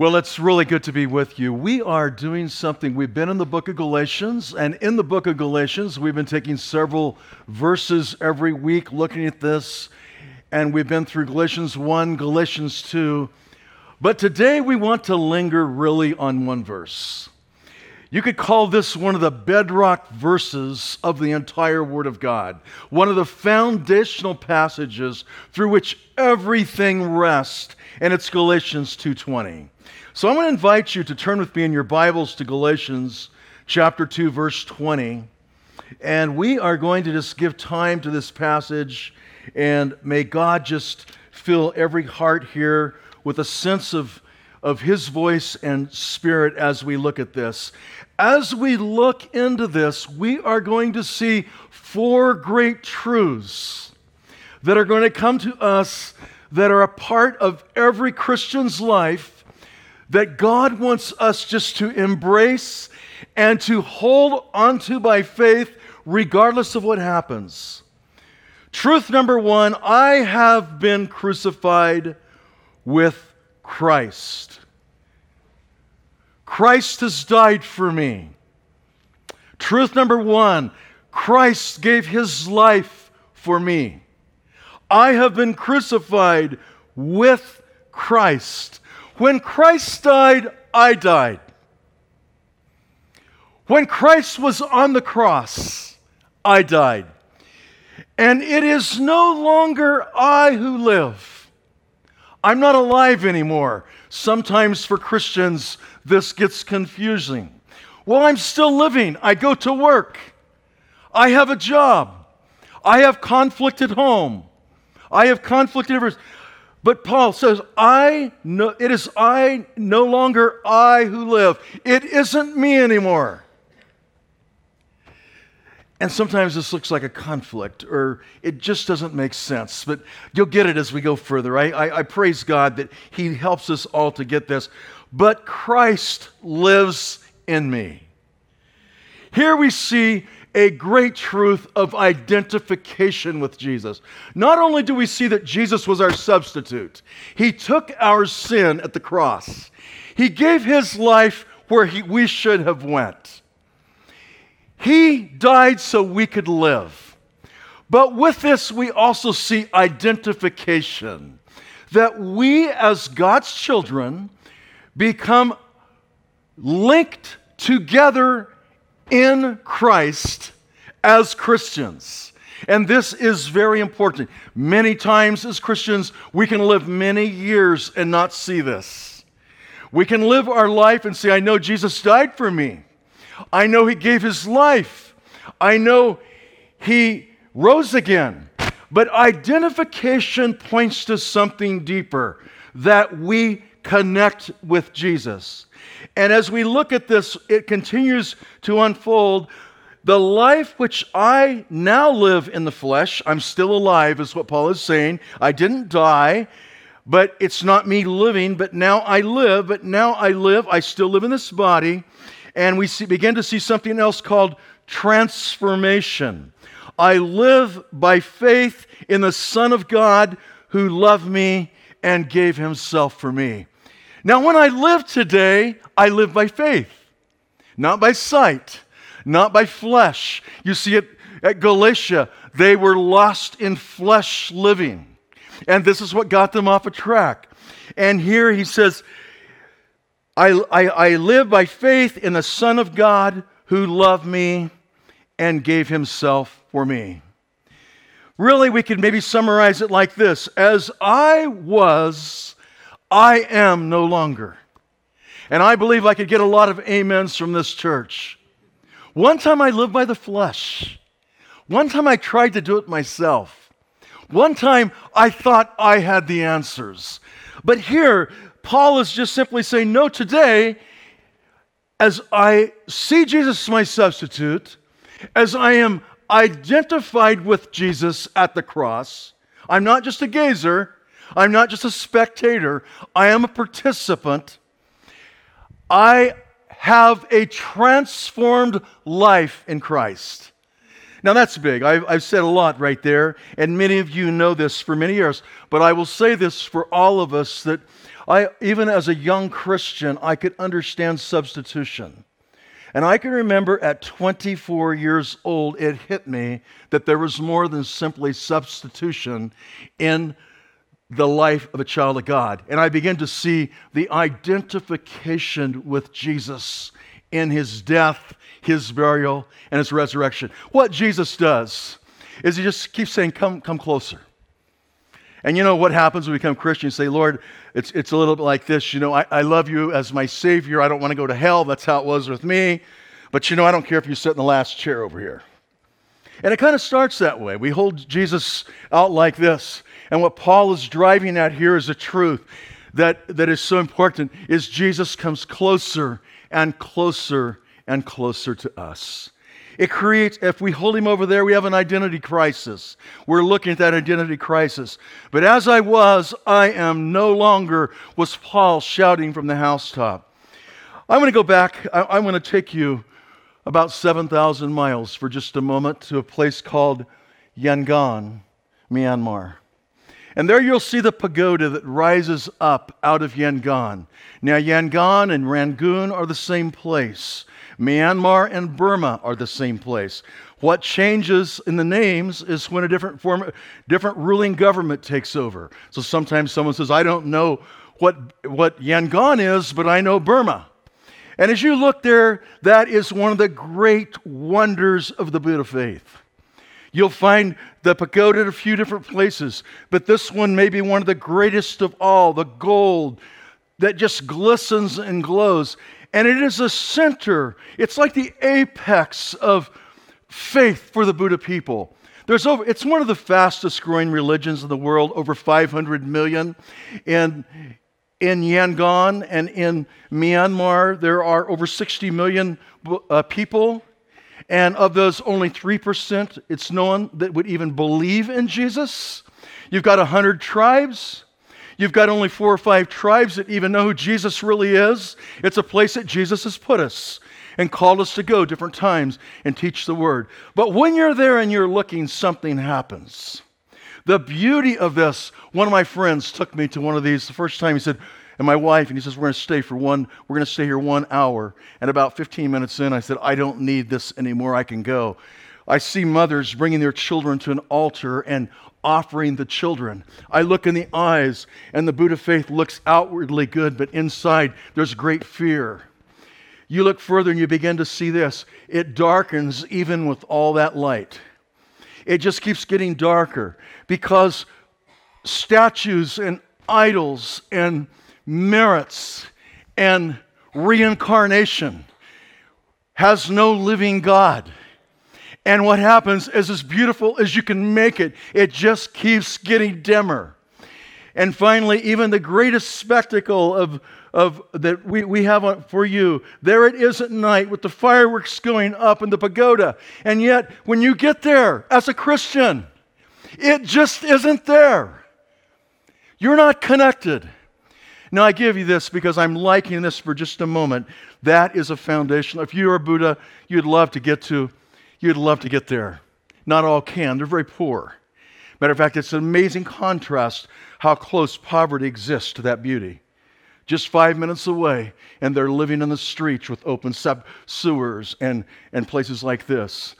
Well, it's really good to be with you. We are doing something. We've been in the book of Galatians, and in the book of Galatians, we've been taking several verses every week looking at this, and we've been through Galatians 1, Galatians 2. But today we want to linger really on one verse. You could call this one of the bedrock verses of the entire Word of God, one of the foundational passages through which everything rests, and it's Galatians 2:20. So I'm going to invite you to turn with me in your Bibles to Galatians chapter 2, verse 20. And we are going to just give time to this passage, and may God just fill every heart here with a sense of, of His voice and spirit as we look at this. As we look into this, we are going to see four great truths that are going to come to us that are a part of every Christian's life that God wants us just to embrace and to hold onto by faith, regardless of what happens. Truth number one I have been crucified with Christ. Christ has died for me. Truth number one Christ gave his life for me. I have been crucified with Christ. When Christ died, I died. When Christ was on the cross, I died. And it is no longer I who live. I'm not alive anymore. Sometimes for Christians, this gets confusing. Well, I'm still living. I go to work. I have a job. I have conflict at home. I have conflict in but Paul says, I know, it is I, no longer I who live. It isn't me anymore. And sometimes this looks like a conflict or it just doesn't make sense, but you'll get it as we go further. I, I, I praise God that He helps us all to get this. But Christ lives in me. Here we see a great truth of identification with Jesus. Not only do we see that Jesus was our substitute, he took our sin at the cross. He gave his life where he, we should have went. He died so we could live. But with this, we also see identification that we, as God's children, become linked together in Christ as Christians. And this is very important. Many times as Christians, we can live many years and not see this. We can live our life and say, I know Jesus died for me. I know he gave his life. I know he rose again. But identification points to something deeper that we connect with Jesus. And as we look at this, it continues to unfold. The life which I now live in the flesh, I'm still alive, is what Paul is saying. I didn't die, but it's not me living, but now I live, but now I live. I still live in this body. And we see, begin to see something else called transformation. I live by faith in the Son of God who loved me and gave himself for me. Now, when I live today, I live by faith, not by sight, not by flesh. You see it at Galatia, they were lost in flesh living. And this is what got them off a track. And here he says, I, I, I live by faith in the Son of God who loved me and gave himself for me. Really, we could maybe summarize it like this As I was I am no longer. And I believe I could get a lot of amens from this church. One time I lived by the flesh. One time I tried to do it myself. One time I thought I had the answers. But here, Paul is just simply saying, No, today, as I see Jesus as my substitute, as I am identified with Jesus at the cross, I'm not just a gazer, I'm not just a spectator, I am a participant. I have a transformed life in Christ. Now that's big. I've, I've, said a lot right there, and many of you know this for many years, but I will say this for all of us that I, even as a young Christian, I could understand substitution. And I can remember at 24 years old, it hit me that there was more than simply substitution in the life of a child of God. And I begin to see the identification with Jesus in his death, his burial, and his resurrection. What Jesus does is he just keeps saying, Come, come closer. And you know what happens when we become Christians? Say, Lord, it's, it's a little bit like this. You know, I, I love you as my Savior. I don't want to go to hell. That's how it was with me. But you know, I don't care if you sit in the last chair over here. And it kind of starts that way. We hold Jesus out like this. And what Paul is driving at here is a truth that, that is so important is Jesus comes closer and closer and closer to us. It creates, if we hold him over there, we have an identity crisis. We're looking at that identity crisis. But as I was, I am no longer, was Paul shouting from the housetop. I'm going to go back, I, am going to take you about 7,000 miles for just a moment to a place called Yangon, Myanmar. And there you'll see the pagoda that rises up out of Yangon. Now, Yangon and Rangoon are the same place. Myanmar and Burma are the same place. What changes in the names is when a different form, different ruling government takes over. So sometimes someone says, "I don't know what what Yangon is, but I know Burma." And as you look there, that is one of the great wonders of the Buddha faith. You'll find the pagoda in a few different places, but this one may be one of the greatest of all the gold that just glistens and glows. And it is a center, it's like the apex of faith for the Buddha people. There's over, it's one of the fastest growing religions in the world, over 500 million. And in Yangon and in Myanmar, there are over 60 million uh, people. And of those, only 3% it's known that would even believe in Jesus. You've got 100 tribes. You've got only four or five tribes that even know who Jesus really is. It's a place that Jesus has put us and called us to go different times and teach the word. But when you're there and you're looking, something happens. The beauty of this, one of my friends took me to one of these the first time. He said, and my wife, and he says, We're going to stay for one, we're going to stay here one hour. And about 15 minutes in, I said, I don't need this anymore. I can go. I see mothers bringing their children to an altar and offering the children. I look in the eyes, and the Buddha faith looks outwardly good, but inside there's great fear. You look further and you begin to see this. It darkens even with all that light. It just keeps getting darker because statues and idols and merits and reincarnation has no living God. And what happens is, as beautiful as you can make it, it just keeps getting dimmer. And finally, even the greatest spectacle of, of that we, we have for you, there it is at night with the fireworks going up in the pagoda. And yet, when you get there as a Christian, it just isn't there. You're not connected. Now, I give you this because I'm liking this for just a moment. That is a foundation. If you are Buddha, you'd love to get to, you'd love to get there. Not all can, they're very poor. Matter of fact, it's an amazing contrast how close poverty exists to that beauty. Just five minutes away, and they're living in the streets with open sewers and, and places like this.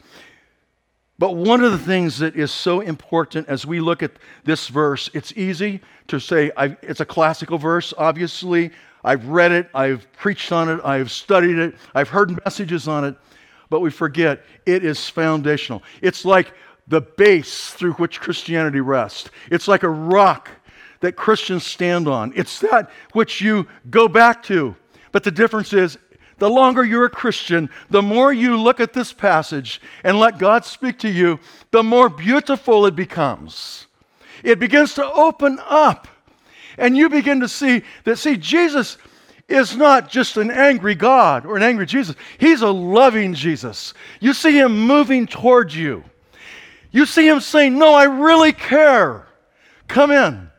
But one of the things that is so important as we look at this verse, it's easy to say it's a classical verse, obviously. I've read it, I've preached on it, I've studied it, I've heard messages on it, but we forget it is foundational. It's like the base through which Christianity rests, it's like a rock that Christians stand on. It's that which you go back to. But the difference is the longer you're a Christian, the more you look at this passage and let God speak to you, the more beautiful it becomes. It begins to open up. And you begin to see that, see, Jesus is not just an angry God or an angry Jesus. He's a loving Jesus. You see him moving towards you. You see him saying, No, I really care. Come in.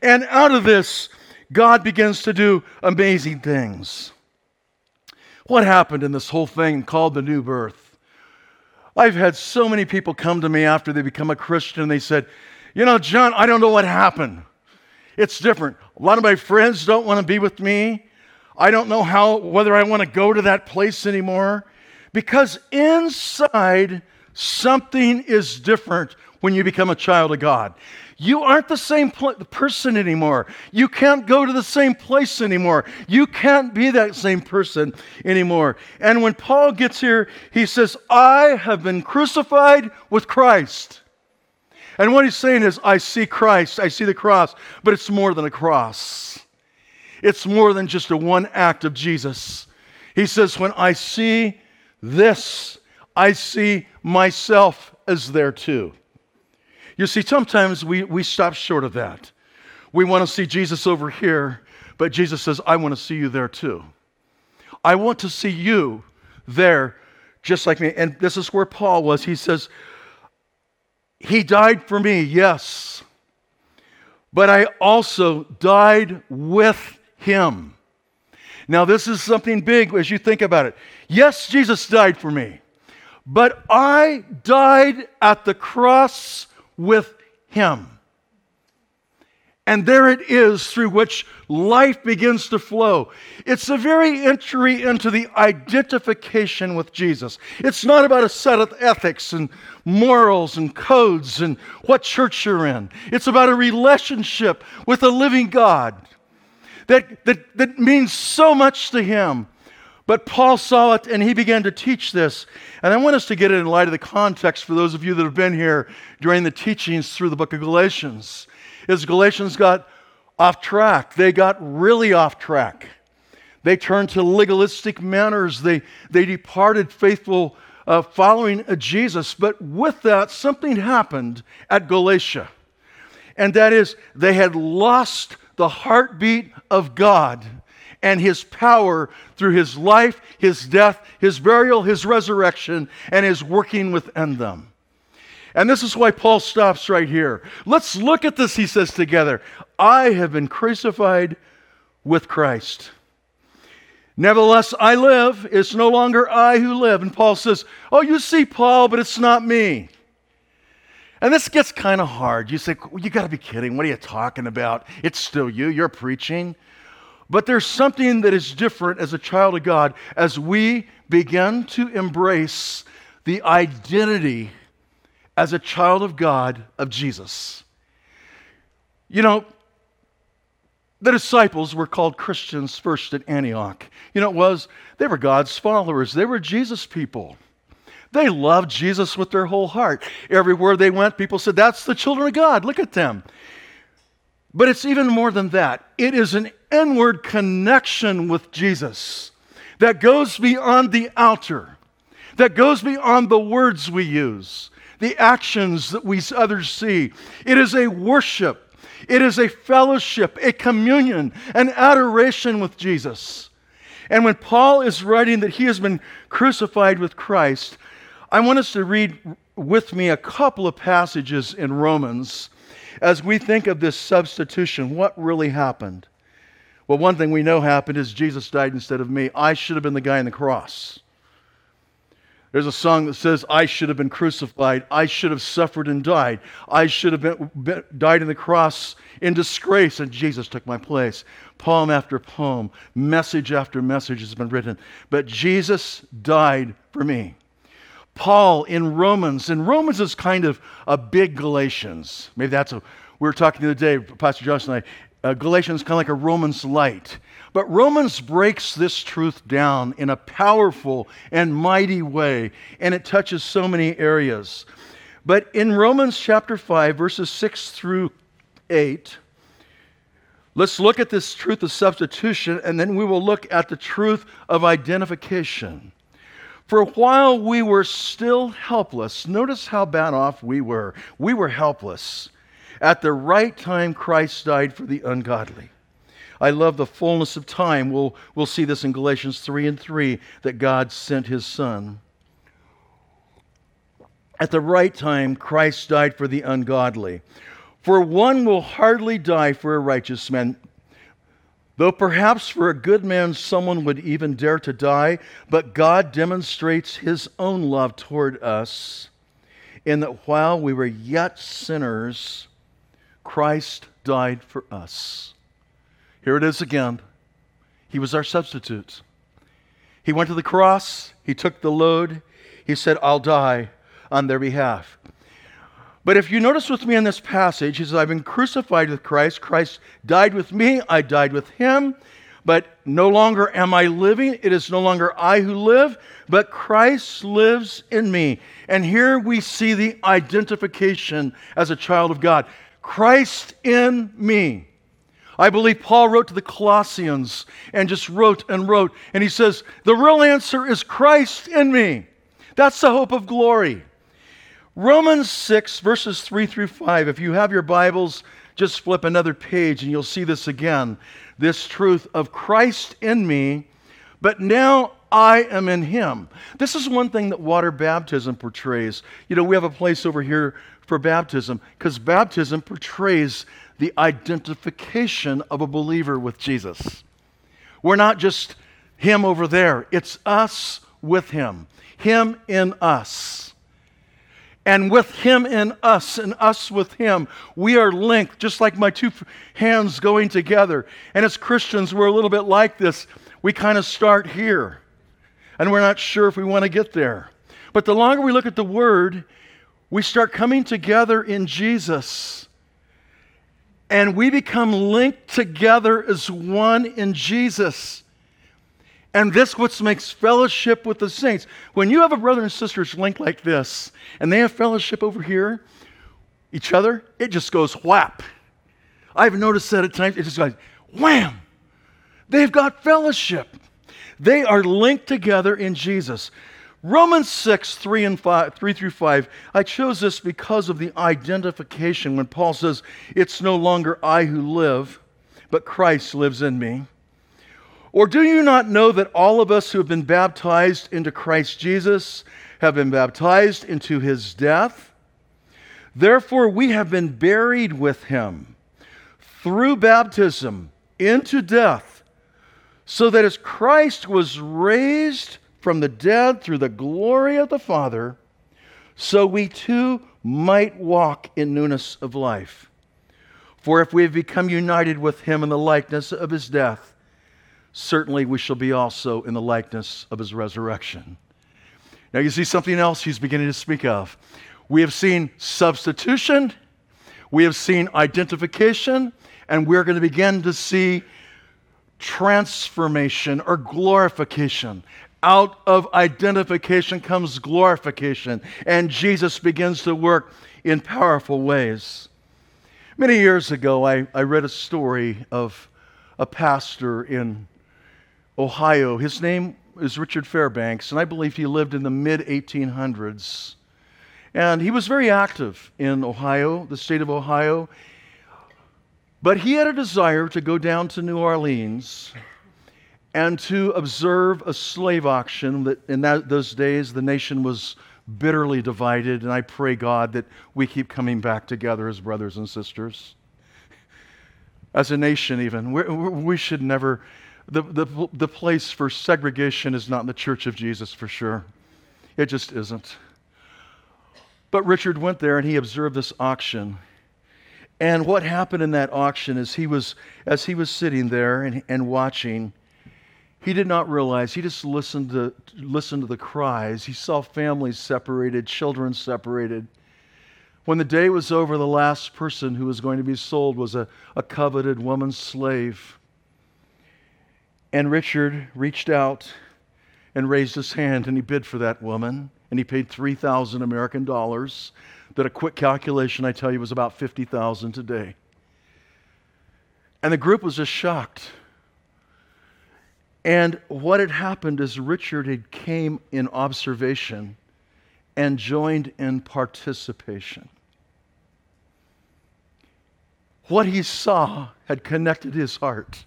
And out of this, God begins to do amazing things. What happened in this whole thing called the new birth? I've had so many people come to me after they become a Christian they said, You know, John, I don't know what happened. It's different. A lot of my friends don't want to be with me. I don't know how whether I want to go to that place anymore because inside something is different when you become a child of God. You aren't the same pl- person anymore. You can't go to the same place anymore. You can't be that same person anymore. And when Paul gets here, he says, I have been crucified with Christ. And what he's saying is, I see Christ, I see the cross, but it's more than a cross. It's more than just a one act of Jesus. He says, When I see this, I see myself as there too. You see, sometimes we, we stop short of that. We want to see Jesus over here, but Jesus says, I want to see you there too. I want to see you there just like me. And this is where Paul was. He says, He died for me, yes, but I also died with him. Now, this is something big as you think about it. Yes, Jesus died for me, but I died at the cross with him. And there it is through which life begins to flow. It's a very entry into the identification with Jesus. It's not about a set of ethics and morals and codes and what church you're in. It's about a relationship with a living God that, that, that means so much to him. But Paul saw it and he began to teach this. And I want us to get it in light of the context for those of you that have been here during the teachings through the book of Galatians. Is Galatians got off track. They got really off track. They turned to legalistic manners. They, they departed faithful uh, following Jesus. But with that, something happened at Galatia. And that is, they had lost the heartbeat of God and his power through his life, his death, his burial, his resurrection, and his working within them. And this is why Paul stops right here. Let's look at this, he says together. I have been crucified with Christ. Nevertheless, I live. It's no longer I who live. And Paul says, Oh, you see, Paul, but it's not me. And this gets kind of hard. You say, You got to be kidding. What are you talking about? It's still you. You're preaching. But there's something that is different as a child of God as we begin to embrace the identity as a child of God of Jesus. You know, the disciples were called Christians first at Antioch. You know, it was, they were God's followers, they were Jesus people. They loved Jesus with their whole heart. Everywhere they went, people said, That's the children of God. Look at them. But it's even more than that. It is an inward connection with Jesus that goes beyond the outer, that goes beyond the words we use, the actions that we others see. It is a worship, it is a fellowship, a communion, an adoration with Jesus. And when Paul is writing that he has been crucified with Christ, I want us to read with me a couple of passages in Romans as we think of this substitution. What really happened? Well, one thing we know happened is Jesus died instead of me. I should have been the guy on the cross. There's a song that says, I should have been crucified. I should have suffered and died. I should have been, been, died on the cross in disgrace, and Jesus took my place. Poem after poem, message after message has been written. But Jesus died for me. Paul in Romans, and Romans is kind of a big Galatians. Maybe that's a, we were talking the other day, Pastor Josh and I, uh, Galatians kind of like a Romans light. But Romans breaks this truth down in a powerful and mighty way, and it touches so many areas. But in Romans chapter 5, verses 6 through 8, let's look at this truth of substitution, and then we will look at the truth of identification. For while we were still helpless, notice how bad off we were. We were helpless. At the right time, Christ died for the ungodly. I love the fullness of time. We'll, we'll see this in Galatians 3 and 3 that God sent his Son. At the right time, Christ died for the ungodly. For one will hardly die for a righteous man, Though perhaps for a good man someone would even dare to die, but God demonstrates his own love toward us in that while we were yet sinners, Christ died for us. Here it is again. He was our substitute. He went to the cross, he took the load, he said, I'll die on their behalf. But if you notice with me in this passage, he says, I've been crucified with Christ. Christ died with me, I died with him. But no longer am I living. It is no longer I who live, but Christ lives in me. And here we see the identification as a child of God Christ in me. I believe Paul wrote to the Colossians and just wrote and wrote. And he says, The real answer is Christ in me. That's the hope of glory. Romans 6, verses 3 through 5. If you have your Bibles, just flip another page and you'll see this again. This truth of Christ in me, but now I am in him. This is one thing that water baptism portrays. You know, we have a place over here for baptism because baptism portrays the identification of a believer with Jesus. We're not just him over there, it's us with him, him in us. And with him in us and us with him, we are linked, just like my two hands going together. And as Christians, we're a little bit like this. We kind of start here, and we're not sure if we want to get there. But the longer we look at the Word, we start coming together in Jesus and we become linked together as one in Jesus. And this what makes fellowship with the saints. When you have a brother and sisters linked like this, and they have fellowship over here, each other, it just goes whap. I've noticed that at times, it just goes wham. They've got fellowship. They are linked together in Jesus. Romans 6, 3, and 5, 3 through 5, I chose this because of the identification when Paul says, It's no longer I who live, but Christ lives in me. Or do you not know that all of us who have been baptized into Christ Jesus have been baptized into his death? Therefore, we have been buried with him through baptism into death, so that as Christ was raised from the dead through the glory of the Father, so we too might walk in newness of life. For if we have become united with him in the likeness of his death, certainly we shall be also in the likeness of his resurrection. Now, you see something else he's beginning to speak of. We have seen substitution, we have seen identification, and we're going to begin to see transformation or glorification out of identification comes glorification, and Jesus begins to work in powerful ways. Many years ago, I, I read a story of a pastor in Ohio. His name is Richard Fairbanks, and I believe he lived in the mid 1800s. And he was very active in Ohio, the state of Ohio. But he had a desire to go down to New Orleans and to observe a slave auction that in that, those days the nation was bitterly divided. And I pray, God, that we keep coming back together as brothers and sisters. As a nation, even. We're, we should never, the, the, the place for segregation is not in the church of Jesus for sure. It just isn't. But Richard went there and he observed this auction. And what happened in that auction is he was, as he was sitting there and, and watching, he did not realize, he just listened to, listened to the cries. He saw families separated, children separated. When the day was over, the last person who was going to be sold was a, a coveted woman's slave. And Richard reached out and raised his hand and he bid for that woman. And he paid 3,000 American dollars. That a quick calculation, I tell you, was about 50,000 today. And the group was just shocked. And what had happened is Richard had came in observation and joined in participation. What he saw had connected his heart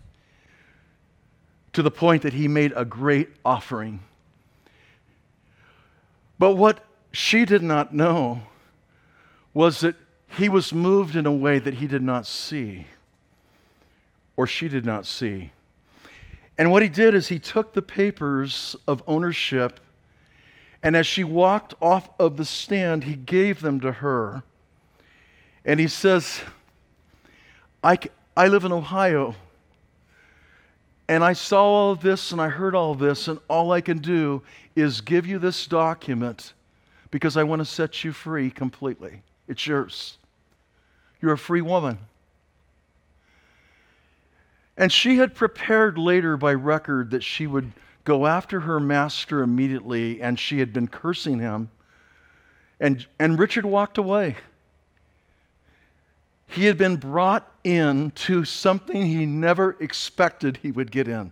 to the point that he made a great offering. But what she did not know was that he was moved in a way that he did not see, or she did not see. And what he did is he took the papers of ownership, and as she walked off of the stand, he gave them to her. And he says, I, I live in Ohio. And I saw all this and I heard all this, and all I can do is give you this document because I want to set you free completely. It's yours. You're a free woman. And she had prepared later by record that she would go after her master immediately, and she had been cursing him. And, and Richard walked away. He had been brought in to something he never expected he would get in.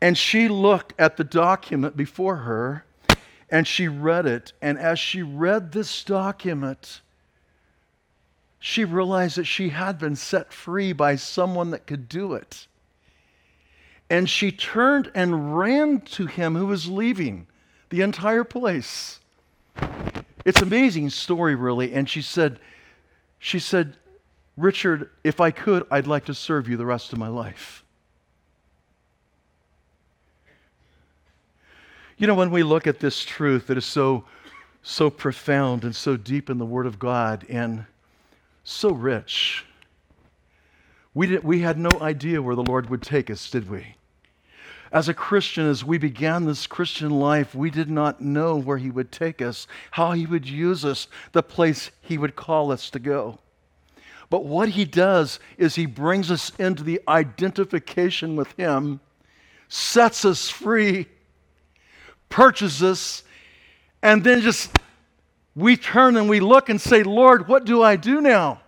And she looked at the document before her and she read it. And as she read this document, she realized that she had been set free by someone that could do it. And she turned and ran to him who was leaving the entire place. It's an amazing story, really. And she said, she said, Richard, if I could, I'd like to serve you the rest of my life. You know, when we look at this truth that is so, so profound and so deep in the Word of God and so rich, we, did, we had no idea where the Lord would take us, did we? As a Christian, as we began this Christian life, we did not know where He would take us, how He would use us, the place He would call us to go. But what He does is He brings us into the identification with Him, sets us free, purchases us, and then just we turn and we look and say, Lord, what do I do now?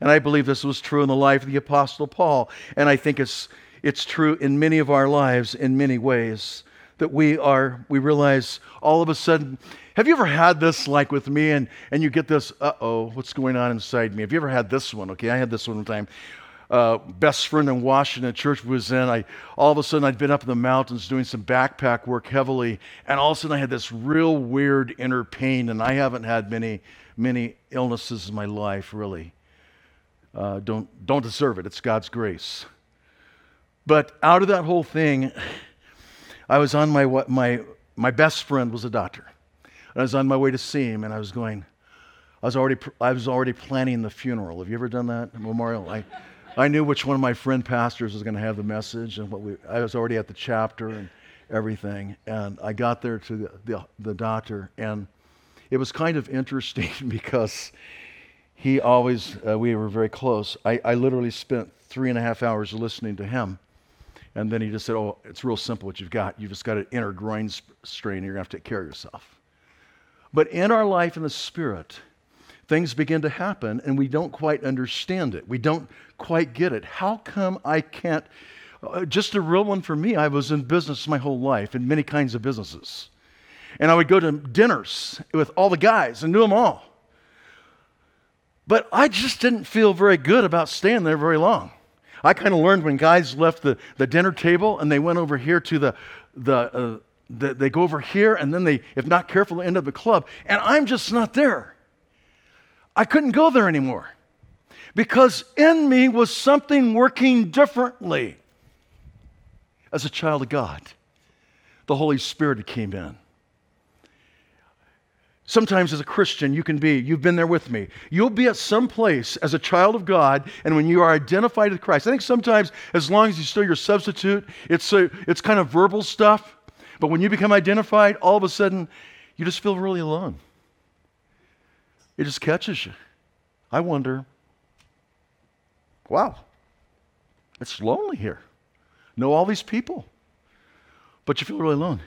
And I believe this was true in the life of the Apostle Paul. And I think it's, it's true in many of our lives in many ways that we are, we realize all of a sudden, have you ever had this like with me and, and you get this, uh oh, what's going on inside me? Have you ever had this one? Okay, I had this one time uh, best friend in Washington church was in. I all of a sudden I'd been up in the mountains doing some backpack work heavily, and all of a sudden I had this real weird inner pain, and I haven't had many many illnesses in my life really. Uh, don't don't deserve it. It's God's grace. But out of that whole thing, I was on my my my best friend was a doctor. And I was on my way to see him, and I was going. I was already I was already planning the funeral. Have you ever done that memorial? I I knew which one of my friend pastors was going to have the message, and what we, I was already at the chapter and everything. And I got there to the, the, the doctor, and it was kind of interesting because he always, uh, we were very close. I, I literally spent three and a half hours listening to him. And then he just said, Oh, it's real simple what you've got. You've just got an inner groin strain, you're going to have to take care of yourself. But in our life in the Spirit, things begin to happen and we don't quite understand it. We don't quite get it. How come I can't? Uh, just a real one for me. I was in business my whole life, in many kinds of businesses. And I would go to dinners with all the guys and knew them all. But I just didn't feel very good about staying there very long. I kind of learned when guys left the, the dinner table and they went over here to the, the, uh, the, they go over here and then they, if not careful, end up the club. And I'm just not there. I couldn't go there anymore because in me was something working differently. As a child of God, the Holy Spirit came in. Sometimes as a Christian, you can be, you've been there with me. You'll be at some place as a child of God, and when you are identified with Christ, I think sometimes as long as you still your substitute, it's, a, it's kind of verbal stuff. But when you become identified, all of a sudden, you just feel really alone. It just catches you. I wonder, wow, it's lonely here. Know all these people, but you feel really alone.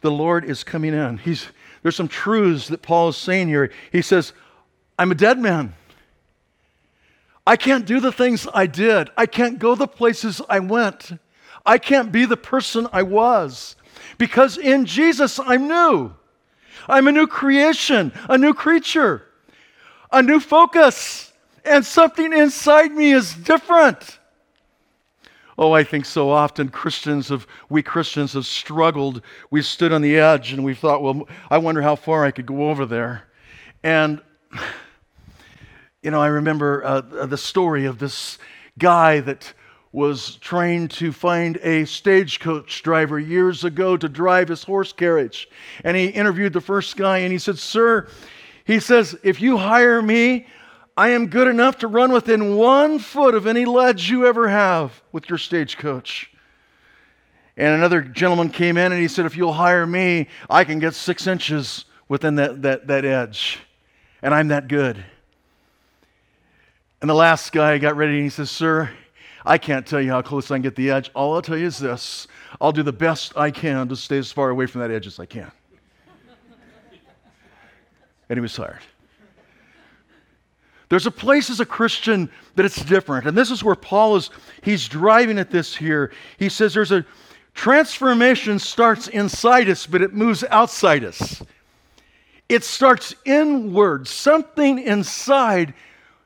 The Lord is coming in. He's, there's some truths that Paul is saying here. He says, I'm a dead man. I can't do the things I did. I can't go the places I went. I can't be the person I was. Because in Jesus, I'm new. I'm a new creation, a new creature, a new focus, and something inside me is different. Oh, I think so often Christians have, we Christians have struggled. We've stood on the edge and we've thought, well, I wonder how far I could go over there. And, you know, I remember uh, the story of this guy that was trained to find a stagecoach driver years ago to drive his horse carriage. And he interviewed the first guy and he said, Sir, he says, if you hire me, I am good enough to run within one foot of any ledge you ever have with your stagecoach. And another gentleman came in and he said, If you'll hire me, I can get six inches within that, that, that edge. And I'm that good. And the last guy got ready and he says, Sir, I can't tell you how close I can get the edge. All I'll tell you is this I'll do the best I can to stay as far away from that edge as I can. and he was hired. There's a place as a Christian that it's different. And this is where Paul is, he's driving at this here. He says there's a transformation starts inside us, but it moves outside us. It starts inward. Something inside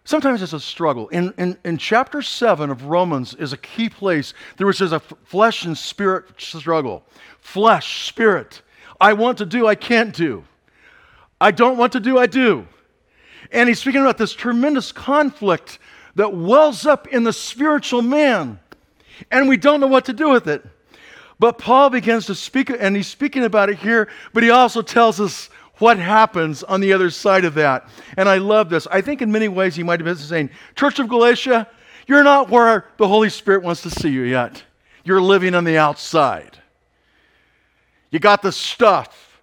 Sometimes it's a struggle. In, in, in chapter 7 of Romans is a key place. There was a flesh and spirit struggle. Flesh, spirit. I want to do, I can't do. I don't want to do, I do. And he's speaking about this tremendous conflict that wells up in the spiritual man. And we don't know what to do with it. But Paul begins to speak, and he's speaking about it here, but he also tells us what happens on the other side of that. And I love this. I think in many ways he might have been saying, Church of Galatia, you're not where the Holy Spirit wants to see you yet. You're living on the outside. You got the stuff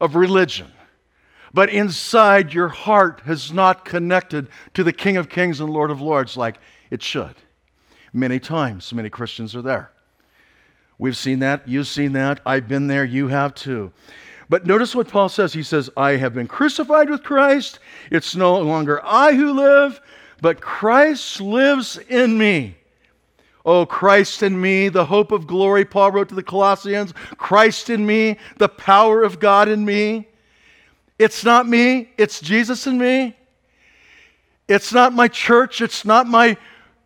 of religion, but inside your heart has not connected to the King of Kings and Lord of Lords like it should. Many times, many Christians are there. We've seen that. You've seen that. I've been there. You have too. But notice what Paul says. He says, I have been crucified with Christ. It's no longer I who live, but Christ lives in me. Oh, Christ in me, the hope of glory, Paul wrote to the Colossians. Christ in me, the power of God in me. It's not me, it's Jesus in me. It's not my church, it's not my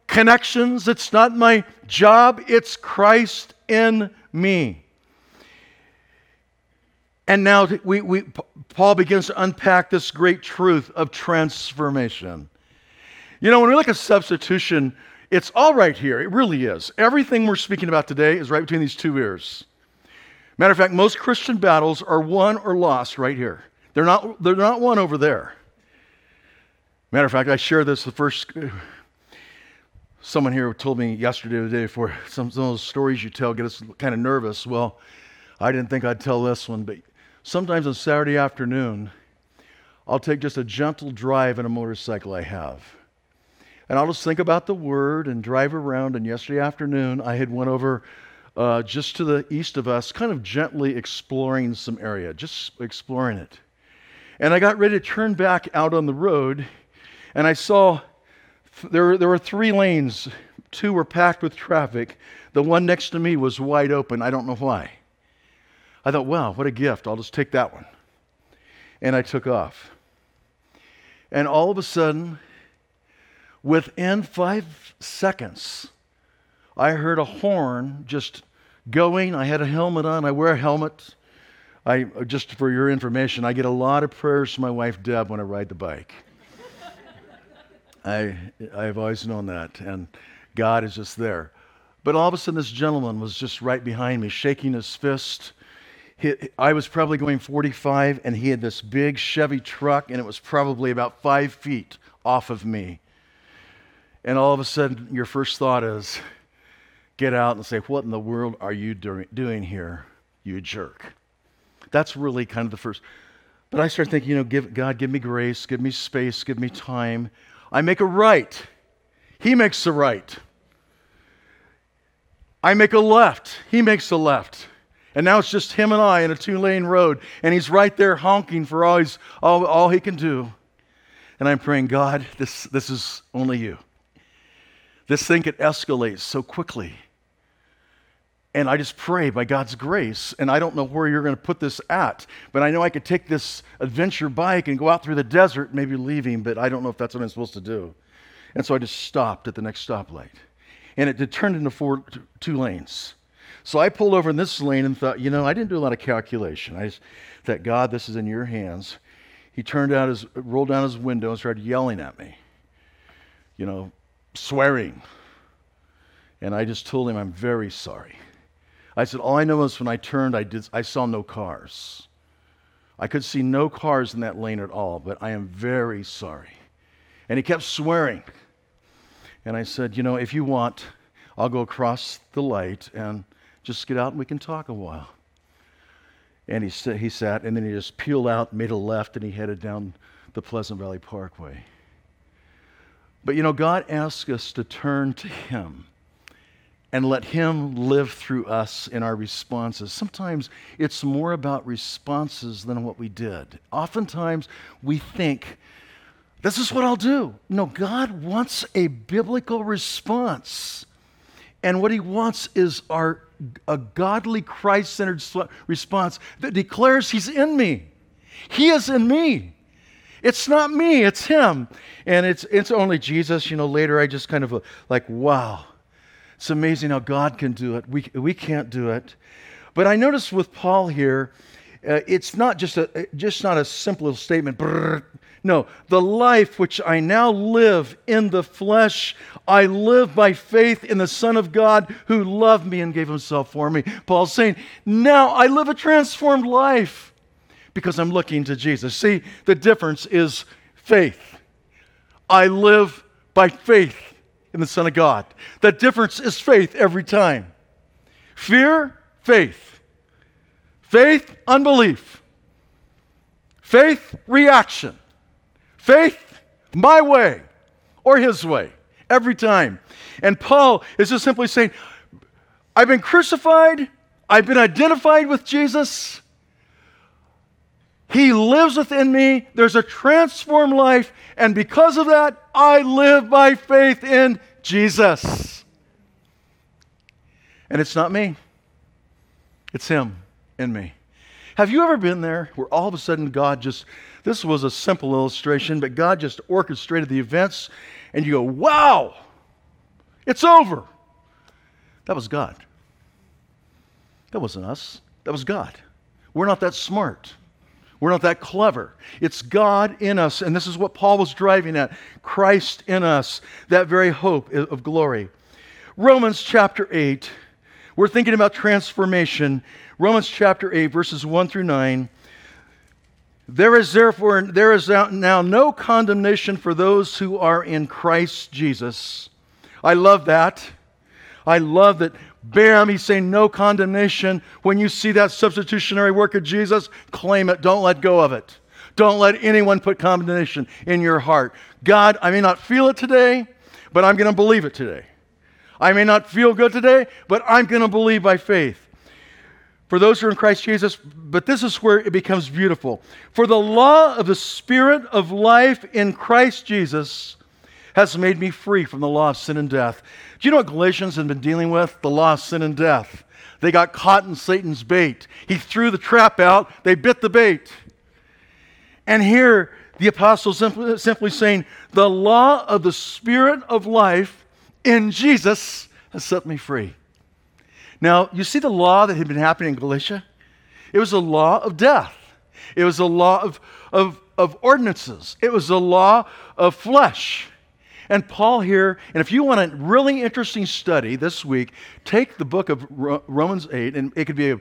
connections, it's not my job, it's Christ in me. And now we, we, Paul begins to unpack this great truth of transformation. You know, when we look at substitution, it's all right here. It really is. Everything we're speaking about today is right between these two ears. Matter of fact, most Christian battles are won or lost right here. They're not, they're not won over there. Matter of fact, I share this the first. Someone here told me yesterday or the day before some, some of those stories you tell get us kind of nervous. Well, I didn't think I'd tell this one, but Sometimes on Saturday afternoon, I'll take just a gentle drive in a motorcycle I have. And I'll just think about the word and drive around. And yesterday afternoon, I had went over uh, just to the east of us, kind of gently exploring some area, just exploring it. And I got ready to turn back out on the road, and I saw there, there were three lanes. Two were packed with traffic. The one next to me was wide open. I don't know why. I thought, wow, what a gift. I'll just take that one. And I took off. And all of a sudden, within five seconds, I heard a horn just going. I had a helmet on. I wear a helmet. I, just for your information, I get a lot of prayers from my wife Deb when I ride the bike. I, I've always known that, and God is just there. But all of a sudden, this gentleman was just right behind me, shaking his fist I was probably going 45, and he had this big Chevy truck, and it was probably about five feet off of me. And all of a sudden, your first thought is, get out and say, What in the world are you doing here, you jerk? That's really kind of the first. But I started thinking, you know, give, God, give me grace, give me space, give me time. I make a right. He makes a right. I make a left. He makes a left. And now it's just him and I in a two lane road, and he's right there honking for all, he's, all, all he can do. And I'm praying, God, this, this is only you. This thing could escalate so quickly. And I just pray by God's grace, and I don't know where you're going to put this at, but I know I could take this adventure bike and go out through the desert, maybe leaving, but I don't know if that's what I'm supposed to do. And so I just stopped at the next stoplight. And it, turned into four, two lanes. So I pulled over in this lane and thought, you know, I didn't do a lot of calculation. I just thought, God, this is in your hands. He turned out his, rolled down his window and started yelling at me, you know, swearing. And I just told him, I'm very sorry. I said, all I know is when I turned, I, did, I saw no cars. I could see no cars in that lane at all, but I am very sorry. And he kept swearing. And I said, You know, if you want, I'll go across the light and just get out and we can talk a while. And he, sat, he sat, and then he just peeled out, made a left, and he headed down the Pleasant Valley Parkway. But you know, God asks us to turn to Him and let Him live through us in our responses. Sometimes it's more about responses than what we did. Oftentimes we think, this is what I'll do. No, God wants a biblical response. And what He wants is our a godly Christ centered response that declares He's in me. He is in me. It's not me, it's Him. And it's, it's only Jesus. You know, later I just kind of uh, like, wow, it's amazing how God can do it. We, we can't do it. But I notice with Paul here, uh, it's not just a, just not a simple statement. Brrr. No, the life which I now live in the flesh, I live by faith in the Son of God who loved me and gave himself for me. Paul's saying, now I live a transformed life because I'm looking to Jesus. See, the difference is faith. I live by faith in the Son of God. The difference is faith every time. Fear, faith. Faith, unbelief. Faith, reaction. Faith, my way or his way, every time. And Paul is just simply saying, I've been crucified, I've been identified with Jesus. He lives within me. There's a transformed life. And because of that, I live by faith in Jesus. And it's not me, it's Him in me. Have you ever been there where all of a sudden God just, this was a simple illustration, but God just orchestrated the events and you go, wow, it's over. That was God. That wasn't us, that was God. We're not that smart. We're not that clever. It's God in us, and this is what Paul was driving at Christ in us, that very hope of glory. Romans chapter 8, we're thinking about transformation. Romans chapter 8, verses 1 through 9. There is therefore there is now no condemnation for those who are in Christ Jesus. I love that. I love that Bam, he's saying no condemnation. When you see that substitutionary work of Jesus, claim it. Don't let go of it. Don't let anyone put condemnation in your heart. God, I may not feel it today, but I'm going to believe it today. I may not feel good today, but I'm going to believe by faith. For those who are in Christ Jesus, but this is where it becomes beautiful. For the law of the Spirit of life in Christ Jesus has made me free from the law of sin and death. Do you know what Galatians have been dealing with? The law of sin and death. They got caught in Satan's bait. He threw the trap out, they bit the bait. And here, the apostle simply, simply saying, The law of the Spirit of life in Jesus has set me free. Now, you see the law that had been happening in Galatia? It was a law of death, it was a law of, of, of ordinances, it was a law of flesh. And Paul here, and if you want a really interesting study this week, take the book of Romans 8, and it could be a,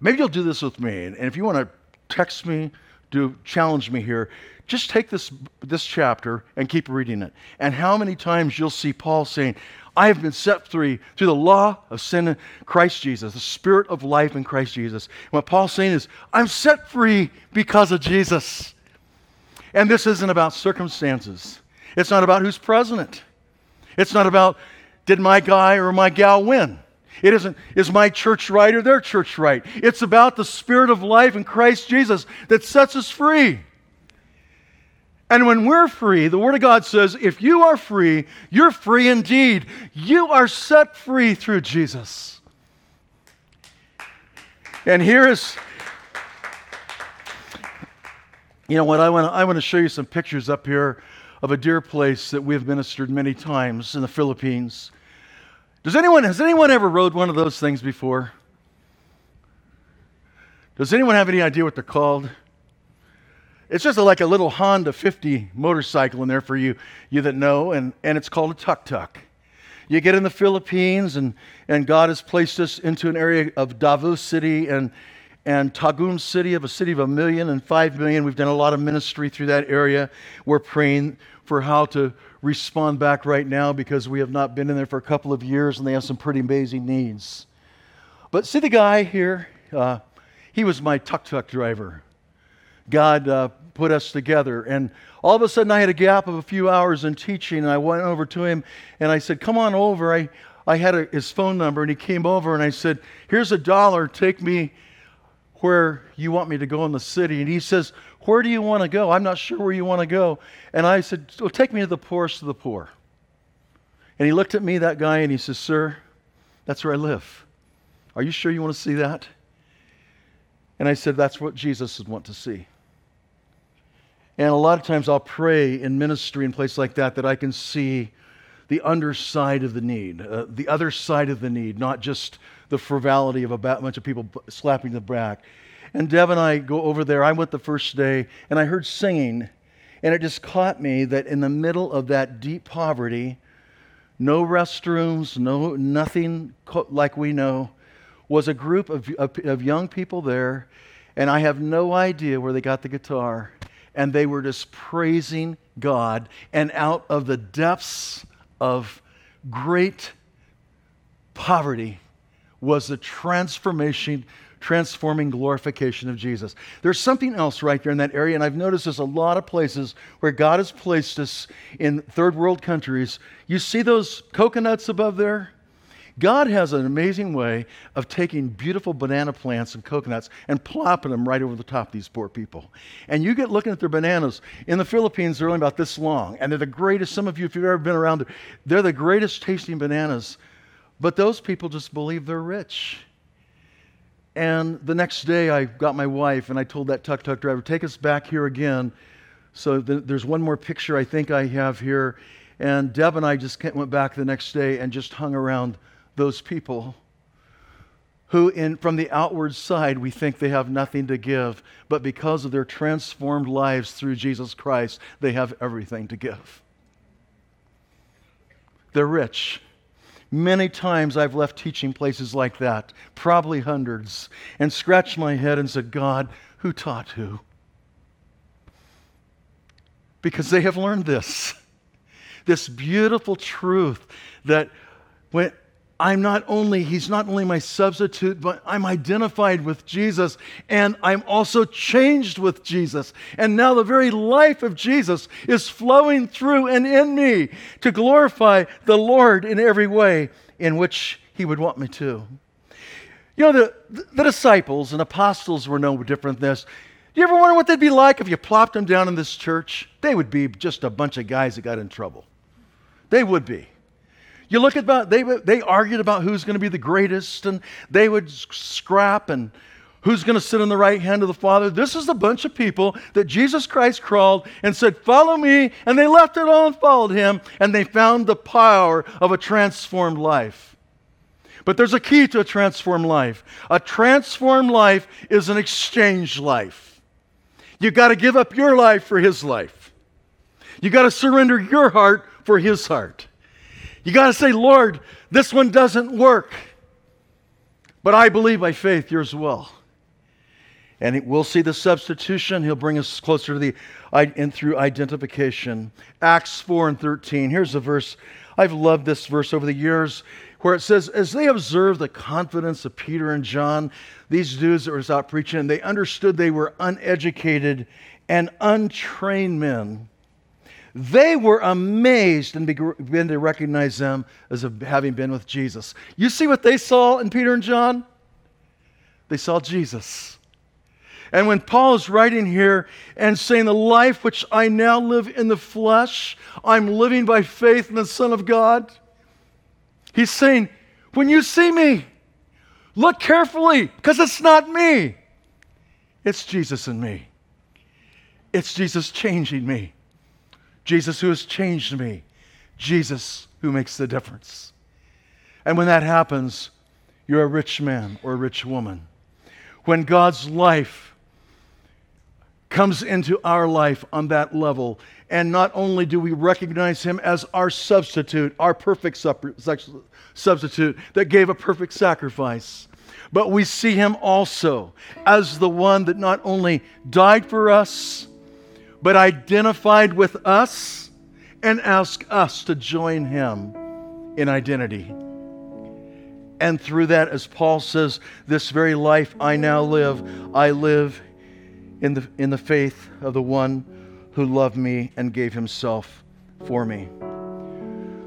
maybe you'll do this with me. And if you want to text me, do challenge me here, just take this, this chapter and keep reading it. And how many times you'll see Paul saying, I have been set free through the law of sin in Christ Jesus, the spirit of life in Christ Jesus. And what Paul's saying is, I'm set free because of Jesus. And this isn't about circumstances. It's not about who's president. It's not about did my guy or my gal win. It isn't, is my church right or their church right? It's about the spirit of life in Christ Jesus that sets us free. And when we're free, the Word of God says, if you are free, you're free indeed. You are set free through Jesus. And here is, you know what, I want to I want to show you some pictures up here of a dear place that we have ministered many times in the Philippines. Does anyone, has anyone ever rode one of those things before? Does anyone have any idea what they're called? It's just a, like a little Honda 50 motorcycle in there for you, you that know, and, and it's called a tuk tuk. You get in the Philippines, and, and God has placed us into an area of Davao City, and, and Tagum City of a city of a million and five million. We've done a lot of ministry through that area. We're praying for how to respond back right now because we have not been in there for a couple of years and they have some pretty amazing needs. But see the guy here? Uh, he was my tuk tuk driver. God uh, put us together. And all of a sudden, I had a gap of a few hours in teaching, and I went over to him and I said, Come on over. I, I had a, his phone number, and he came over and I said, Here's a dollar. Take me where you want me to go in the city. And he says, Where do you want to go? I'm not sure where you want to go. And I said, Well, take me to the poorest of the poor. And he looked at me, that guy, and he says, Sir, that's where I live. Are you sure you want to see that? And I said, That's what Jesus would want to see. And a lot of times I'll pray in ministry in places like that that I can see the underside of the need, uh, the other side of the need, not just the frivolity of a bunch of people slapping the back. And Deb and I go over there. I went the first day and I heard singing, and it just caught me that in the middle of that deep poverty, no restrooms, no nothing like we know, was a group of, of, of young people there, and I have no idea where they got the guitar. And they were just praising God, and out of the depths of great poverty was the transformation transforming glorification of Jesus. There's something else right there in that area, and I've noticed there's a lot of places where God has placed us in third world countries. You see those coconuts above there? God has an amazing way of taking beautiful banana plants and coconuts and plopping them right over the top of these poor people. And you get looking at their bananas. In the Philippines, they're only about this long, and they're the greatest. Some of you, if you've ever been around, they're the greatest tasting bananas. But those people just believe they're rich. And the next day, I got my wife and I told that tuk tuk driver, take us back here again. So th- there's one more picture I think I have here. And Deb and I just went back the next day and just hung around those people who, in, from the outward side, we think they have nothing to give, but because of their transformed lives through Jesus Christ, they have everything to give. They're rich. Many times I've left teaching places like that, probably hundreds, and scratched my head and said, God, who taught who? Because they have learned this this beautiful truth that when I'm not only, he's not only my substitute, but I'm identified with Jesus and I'm also changed with Jesus. And now the very life of Jesus is flowing through and in me to glorify the Lord in every way in which he would want me to. You know, the, the disciples and apostles were no different than this. Do you ever wonder what they'd be like if you plopped them down in this church? They would be just a bunch of guys that got in trouble. They would be. You look at about they they argued about who's going to be the greatest, and they would scrap and who's going to sit on the right hand of the Father. This is the bunch of people that Jesus Christ called and said, "Follow me," and they left it all and followed him, and they found the power of a transformed life. But there's a key to a transformed life. A transformed life is an exchange life. You've got to give up your life for his life. you've got to surrender your heart for his heart. You got to say, Lord, this one doesn't work. But I believe by faith yours will. And we'll see the substitution. He'll bring us closer to the and through identification. Acts 4 and 13. Here's a verse. I've loved this verse over the years where it says, As they observed the confidence of Peter and John, these dudes that were out preaching, they understood they were uneducated and untrained men they were amazed and began to recognize them as having been with Jesus. You see what they saw in Peter and John? They saw Jesus. And when Paul is writing here and saying, The life which I now live in the flesh, I'm living by faith in the Son of God, he's saying, When you see me, look carefully, because it's not me, it's Jesus in me. It's Jesus changing me. Jesus who has changed me, Jesus who makes the difference. And when that happens, you're a rich man or a rich woman. When God's life comes into our life on that level, and not only do we recognize Him as our substitute, our perfect substitute that gave a perfect sacrifice, but we see him also as the one that not only died for us, but identified with us and asked us to join him in identity. And through that, as Paul says, this very life I now live, I live in the, in the faith of the one who loved me and gave himself for me.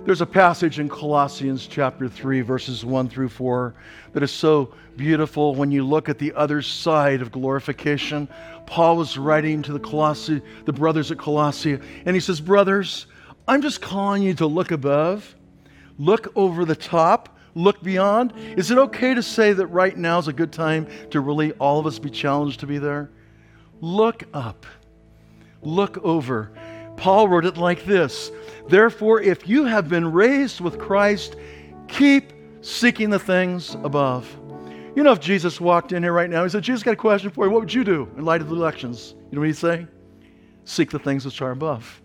There's a passage in Colossians chapter 3, verses 1 through 4, that is so beautiful when you look at the other side of glorification. Paul was writing to the Colossi, the brothers at Colossae, and he says, Brothers, I'm just calling you to look above, look over the top, look beyond. Is it okay to say that right now is a good time to really all of us be challenged to be there? Look up, look over. Paul wrote it like this Therefore, if you have been raised with Christ, keep seeking the things above. You know, if Jesus walked in here right now, he said, Jesus got a question for you. What would you do in light of the elections? You know what he'd say? Seek the things which are above.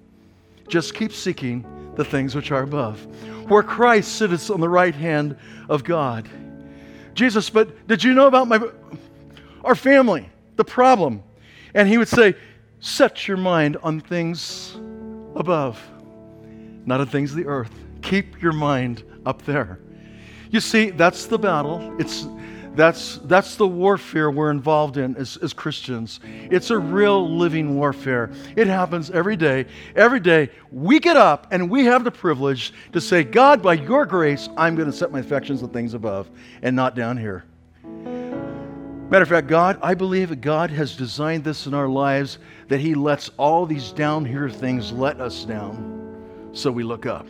Just keep seeking the things which are above, where Christ sits on the right hand of God. Jesus, but did you know about my our family, the problem? And he would say, Set your mind on things above not on things of the earth. Keep your mind up there. You see, that's the battle. It's that's that's the warfare we're involved in as, as Christians. It's a real living warfare. It happens every day. Every day we get up and we have the privilege to say, God, by your grace, I'm going to set my affections on things above and not down here. Matter of fact, God, I believe that God has designed this in our lives that He lets all these down here things let us down so we look up.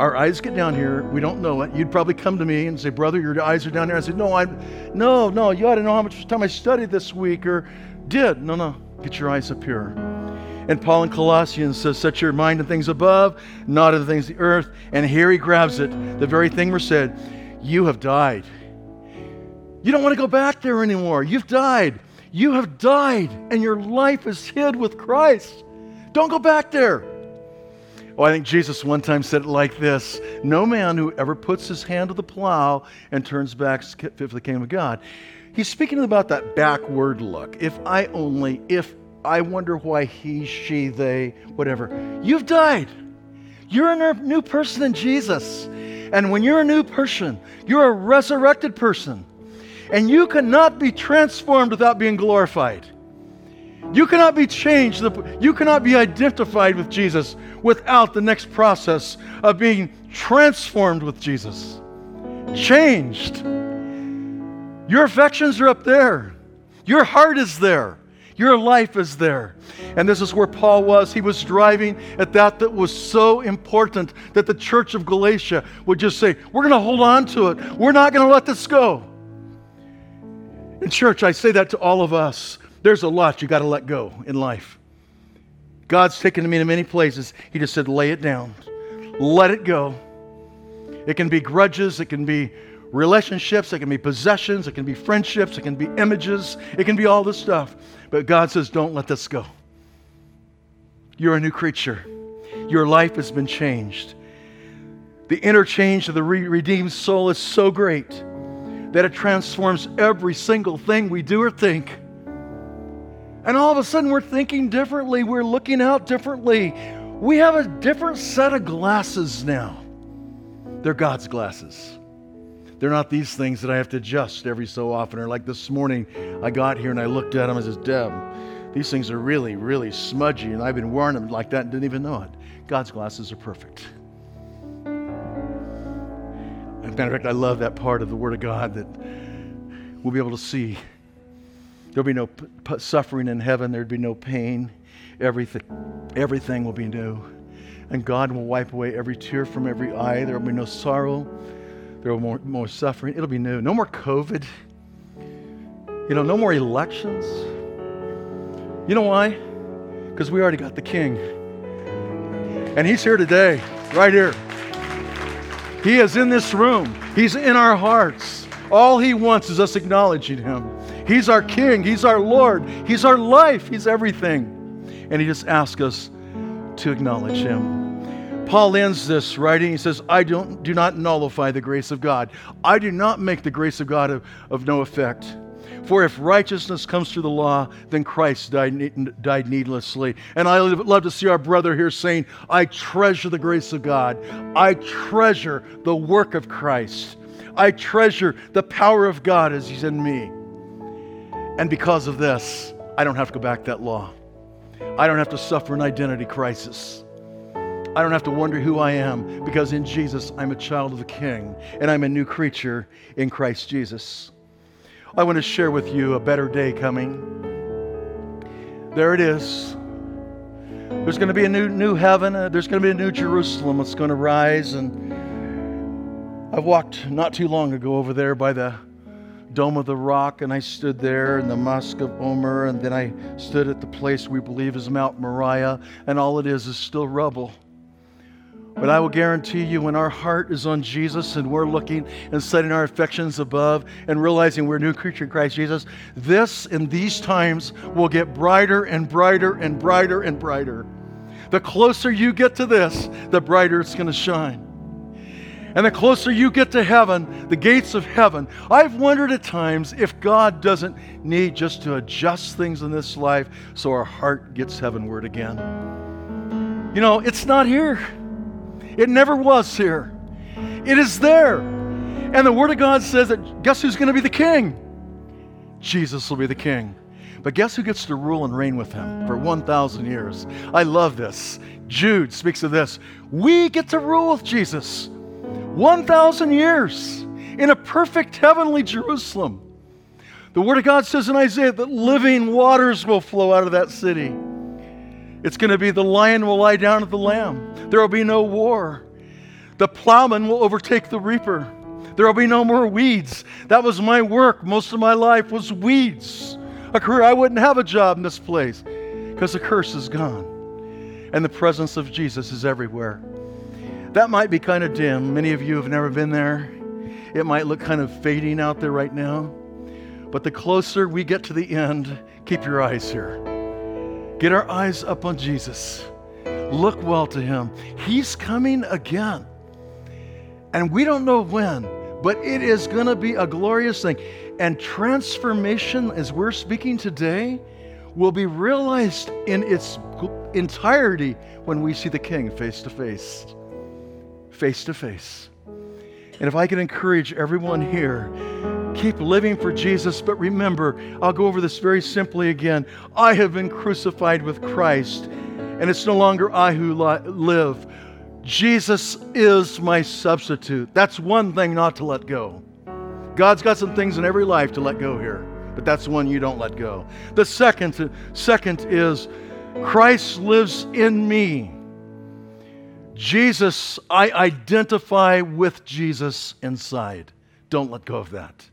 Our eyes get down here. We don't know it. You'd probably come to me and say, "Brother, your eyes are down here." I said, "No, I'm, no, no. You ought to know how much time I studied this week or did." No, no. Get your eyes up here. And Paul in Colossians says, "Set your mind on things above, not on the things of the earth." And here he grabs it, the very thing we said, "You have died. You don't want to go back there anymore. You've died. You have died, and your life is hid with Christ." Don't go back there. Oh, I think Jesus one time said it like this No man who ever puts his hand to the plow and turns back is fit for the kingdom of God. He's speaking about that backward look. If I only, if I wonder why he, she, they, whatever. You've died. You're a new person in Jesus. And when you're a new person, you're a resurrected person. And you cannot be transformed without being glorified. You cannot be changed, you cannot be identified with Jesus without the next process of being transformed with Jesus. Changed. Your affections are up there, your heart is there. Your life is there. And this is where Paul was. He was driving at that that was so important that the church of Galatia would just say, We're going to hold on to it. We're not going to let this go. In church, I say that to all of us. There's a lot you got to let go in life. God's taken me to many places. He just said, lay it down, let it go. It can be grudges, it can be relationships, it can be possessions, it can be friendships, it can be images, it can be all this stuff. But God says, don't let this go. You're a new creature, your life has been changed. The interchange of the re- redeemed soul is so great that it transforms every single thing we do or think. And all of a sudden, we're thinking differently. We're looking out differently. We have a different set of glasses now. They're God's glasses. They're not these things that I have to adjust every so often. Or like this morning, I got here and I looked at them and said, Deb, these things are really, really smudgy. And I've been wearing them like that and didn't even know it. God's glasses are perfect. Matter of fact, I love that part of the Word of God that we'll be able to see There'll be no p- suffering in heaven. There'd be no pain. Everything, everything will be new. And God will wipe away every tear from every eye. There will be no sorrow. There will be more, more suffering. It'll be new. No more COVID. You know, no more elections. You know why? Because we already got the King. And He's here today, right here. He is in this room, He's in our hearts. All He wants is us acknowledging Him. He's our King. He's our Lord. He's our life. He's everything. And He just asks us to acknowledge Him. Paul ends this writing. He says, I don't, do not nullify the grace of God. I do not make the grace of God of, of no effect. For if righteousness comes through the law, then Christ died, died needlessly. And I love to see our brother here saying, I treasure the grace of God. I treasure the work of Christ. I treasure the power of God as He's in me. And because of this, I don't have to go back that law. I don't have to suffer an identity crisis. I don't have to wonder who I am because in Jesus I'm a child of the King and I'm a new creature in Christ Jesus. I want to share with you a better day coming. There it is. There's going to be a new new heaven. Uh, there's going to be a new Jerusalem that's going to rise. And I walked not too long ago over there by the Dome of the Rock, and I stood there in the Mosque of Omar, and then I stood at the place we believe is Mount Moriah, and all it is is still rubble. But I will guarantee you, when our heart is on Jesus and we're looking and setting our affections above and realizing we're a new creature in Christ Jesus, this in these times will get brighter and brighter and brighter and brighter. The closer you get to this, the brighter it's going to shine. And the closer you get to heaven, the gates of heaven, I've wondered at times if God doesn't need just to adjust things in this life so our heart gets heavenward again. You know, it's not here. It never was here. It is there. And the Word of God says that guess who's going to be the king? Jesus will be the king. But guess who gets to rule and reign with him for 1,000 years? I love this. Jude speaks of this. We get to rule with Jesus 1,000 years in a perfect heavenly Jerusalem. The Word of God says in Isaiah that living waters will flow out of that city. It's going to be the lion will lie down at the lamb. There will be no war. The plowman will overtake the reaper. There will be no more weeds. That was my work. Most of my life was weeds. A career I wouldn't have a job in this place because the curse is gone. And the presence of Jesus is everywhere. That might be kind of dim. Many of you have never been there. It might look kind of fading out there right now. But the closer we get to the end, keep your eyes here. Get our eyes up on Jesus. Look well to him. He's coming again. And we don't know when, but it is going to be a glorious thing. And transformation, as we're speaking today, will be realized in its entirety when we see the King face to face. Face to face. And if I can encourage everyone here, keep living for Jesus, but remember, I'll go over this very simply again. I have been crucified with Christ, and it's no longer I who live. Jesus is my substitute. That's one thing not to let go. God's got some things in every life to let go here, but that's one you don't let go. The second, second is Christ lives in me. Jesus, I identify with Jesus inside. Don't let go of that.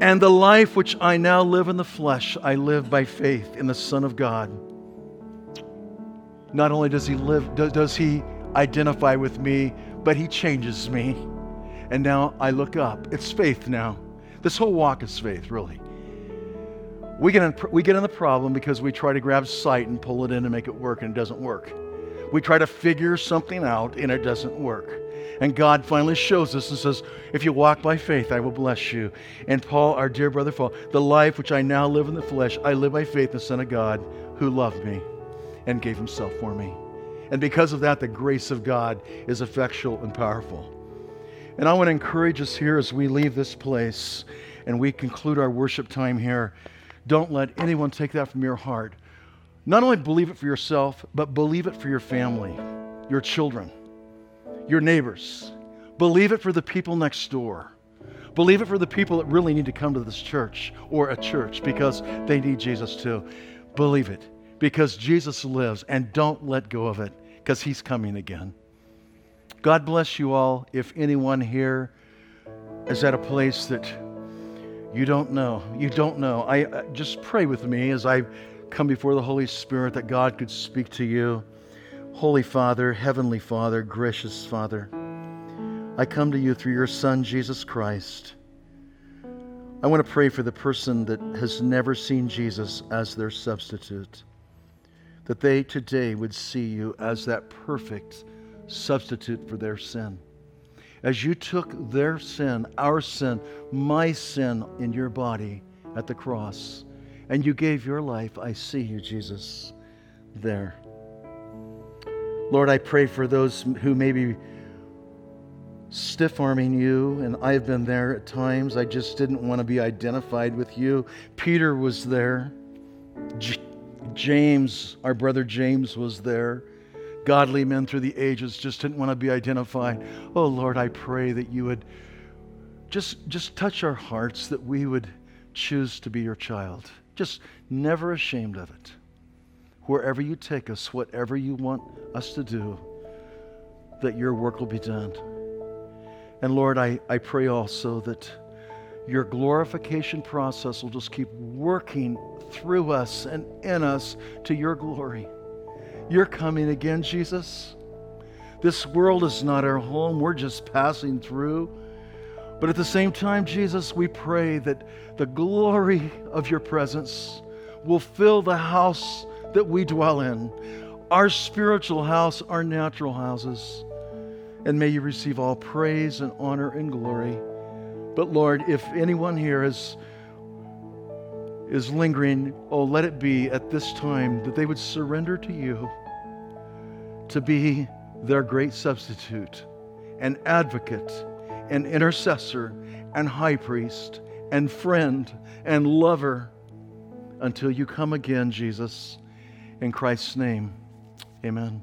And the life which I now live in the flesh, I live by faith in the Son of God. Not only does he live, does he identify with me, but he changes me. And now I look up. It's faith now. This whole walk is faith, really. We get, in, we get in the problem because we try to grab sight and pull it in and make it work, and it doesn't work. We try to figure something out, and it doesn't work. And God finally shows us and says, If you walk by faith, I will bless you. And Paul, our dear brother Paul, the life which I now live in the flesh, I live by faith in the Son of God who loved me and gave himself for me. And because of that, the grace of God is effectual and powerful. And I want to encourage us here as we leave this place and we conclude our worship time here. Don't let anyone take that from your heart. Not only believe it for yourself, but believe it for your family, your children, your neighbors. Believe it for the people next door. Believe it for the people that really need to come to this church or a church because they need Jesus too. Believe it because Jesus lives and don't let go of it because he's coming again. God bless you all. If anyone here is at a place that you don't know, you don't know, I uh, just pray with me as I come before the Holy Spirit that God could speak to you. Holy Father, Heavenly Father, gracious Father, I come to you through your Son, Jesus Christ. I want to pray for the person that has never seen Jesus as their substitute that they today would see you as that perfect substitute for their sin. As you took their sin, our sin, my sin in your body at the cross, and you gave your life, I see you, Jesus, there. Lord, I pray for those who may be stiff arming you, and I've been there at times. I just didn't want to be identified with you. Peter was there. J- James, our brother James, was there. Godly men through the ages just didn't want to be identified. Oh Lord, I pray that you would just, just touch our hearts, that we would choose to be your child. Just never ashamed of it. Wherever you take us, whatever you want us to do, that your work will be done. And Lord, I, I pray also that your glorification process will just keep working through us and in us to your glory. You're coming again, Jesus. This world is not our home, we're just passing through. But at the same time, Jesus, we pray that the glory of your presence will fill the house that we dwell in, our spiritual house, our natural houses. And may you receive all praise and honor and glory. But Lord, if anyone here is, is lingering, oh, let it be at this time that they would surrender to you to be their great substitute and advocate and intercessor and high priest and friend and lover until you come again, Jesus. In Christ's name, amen.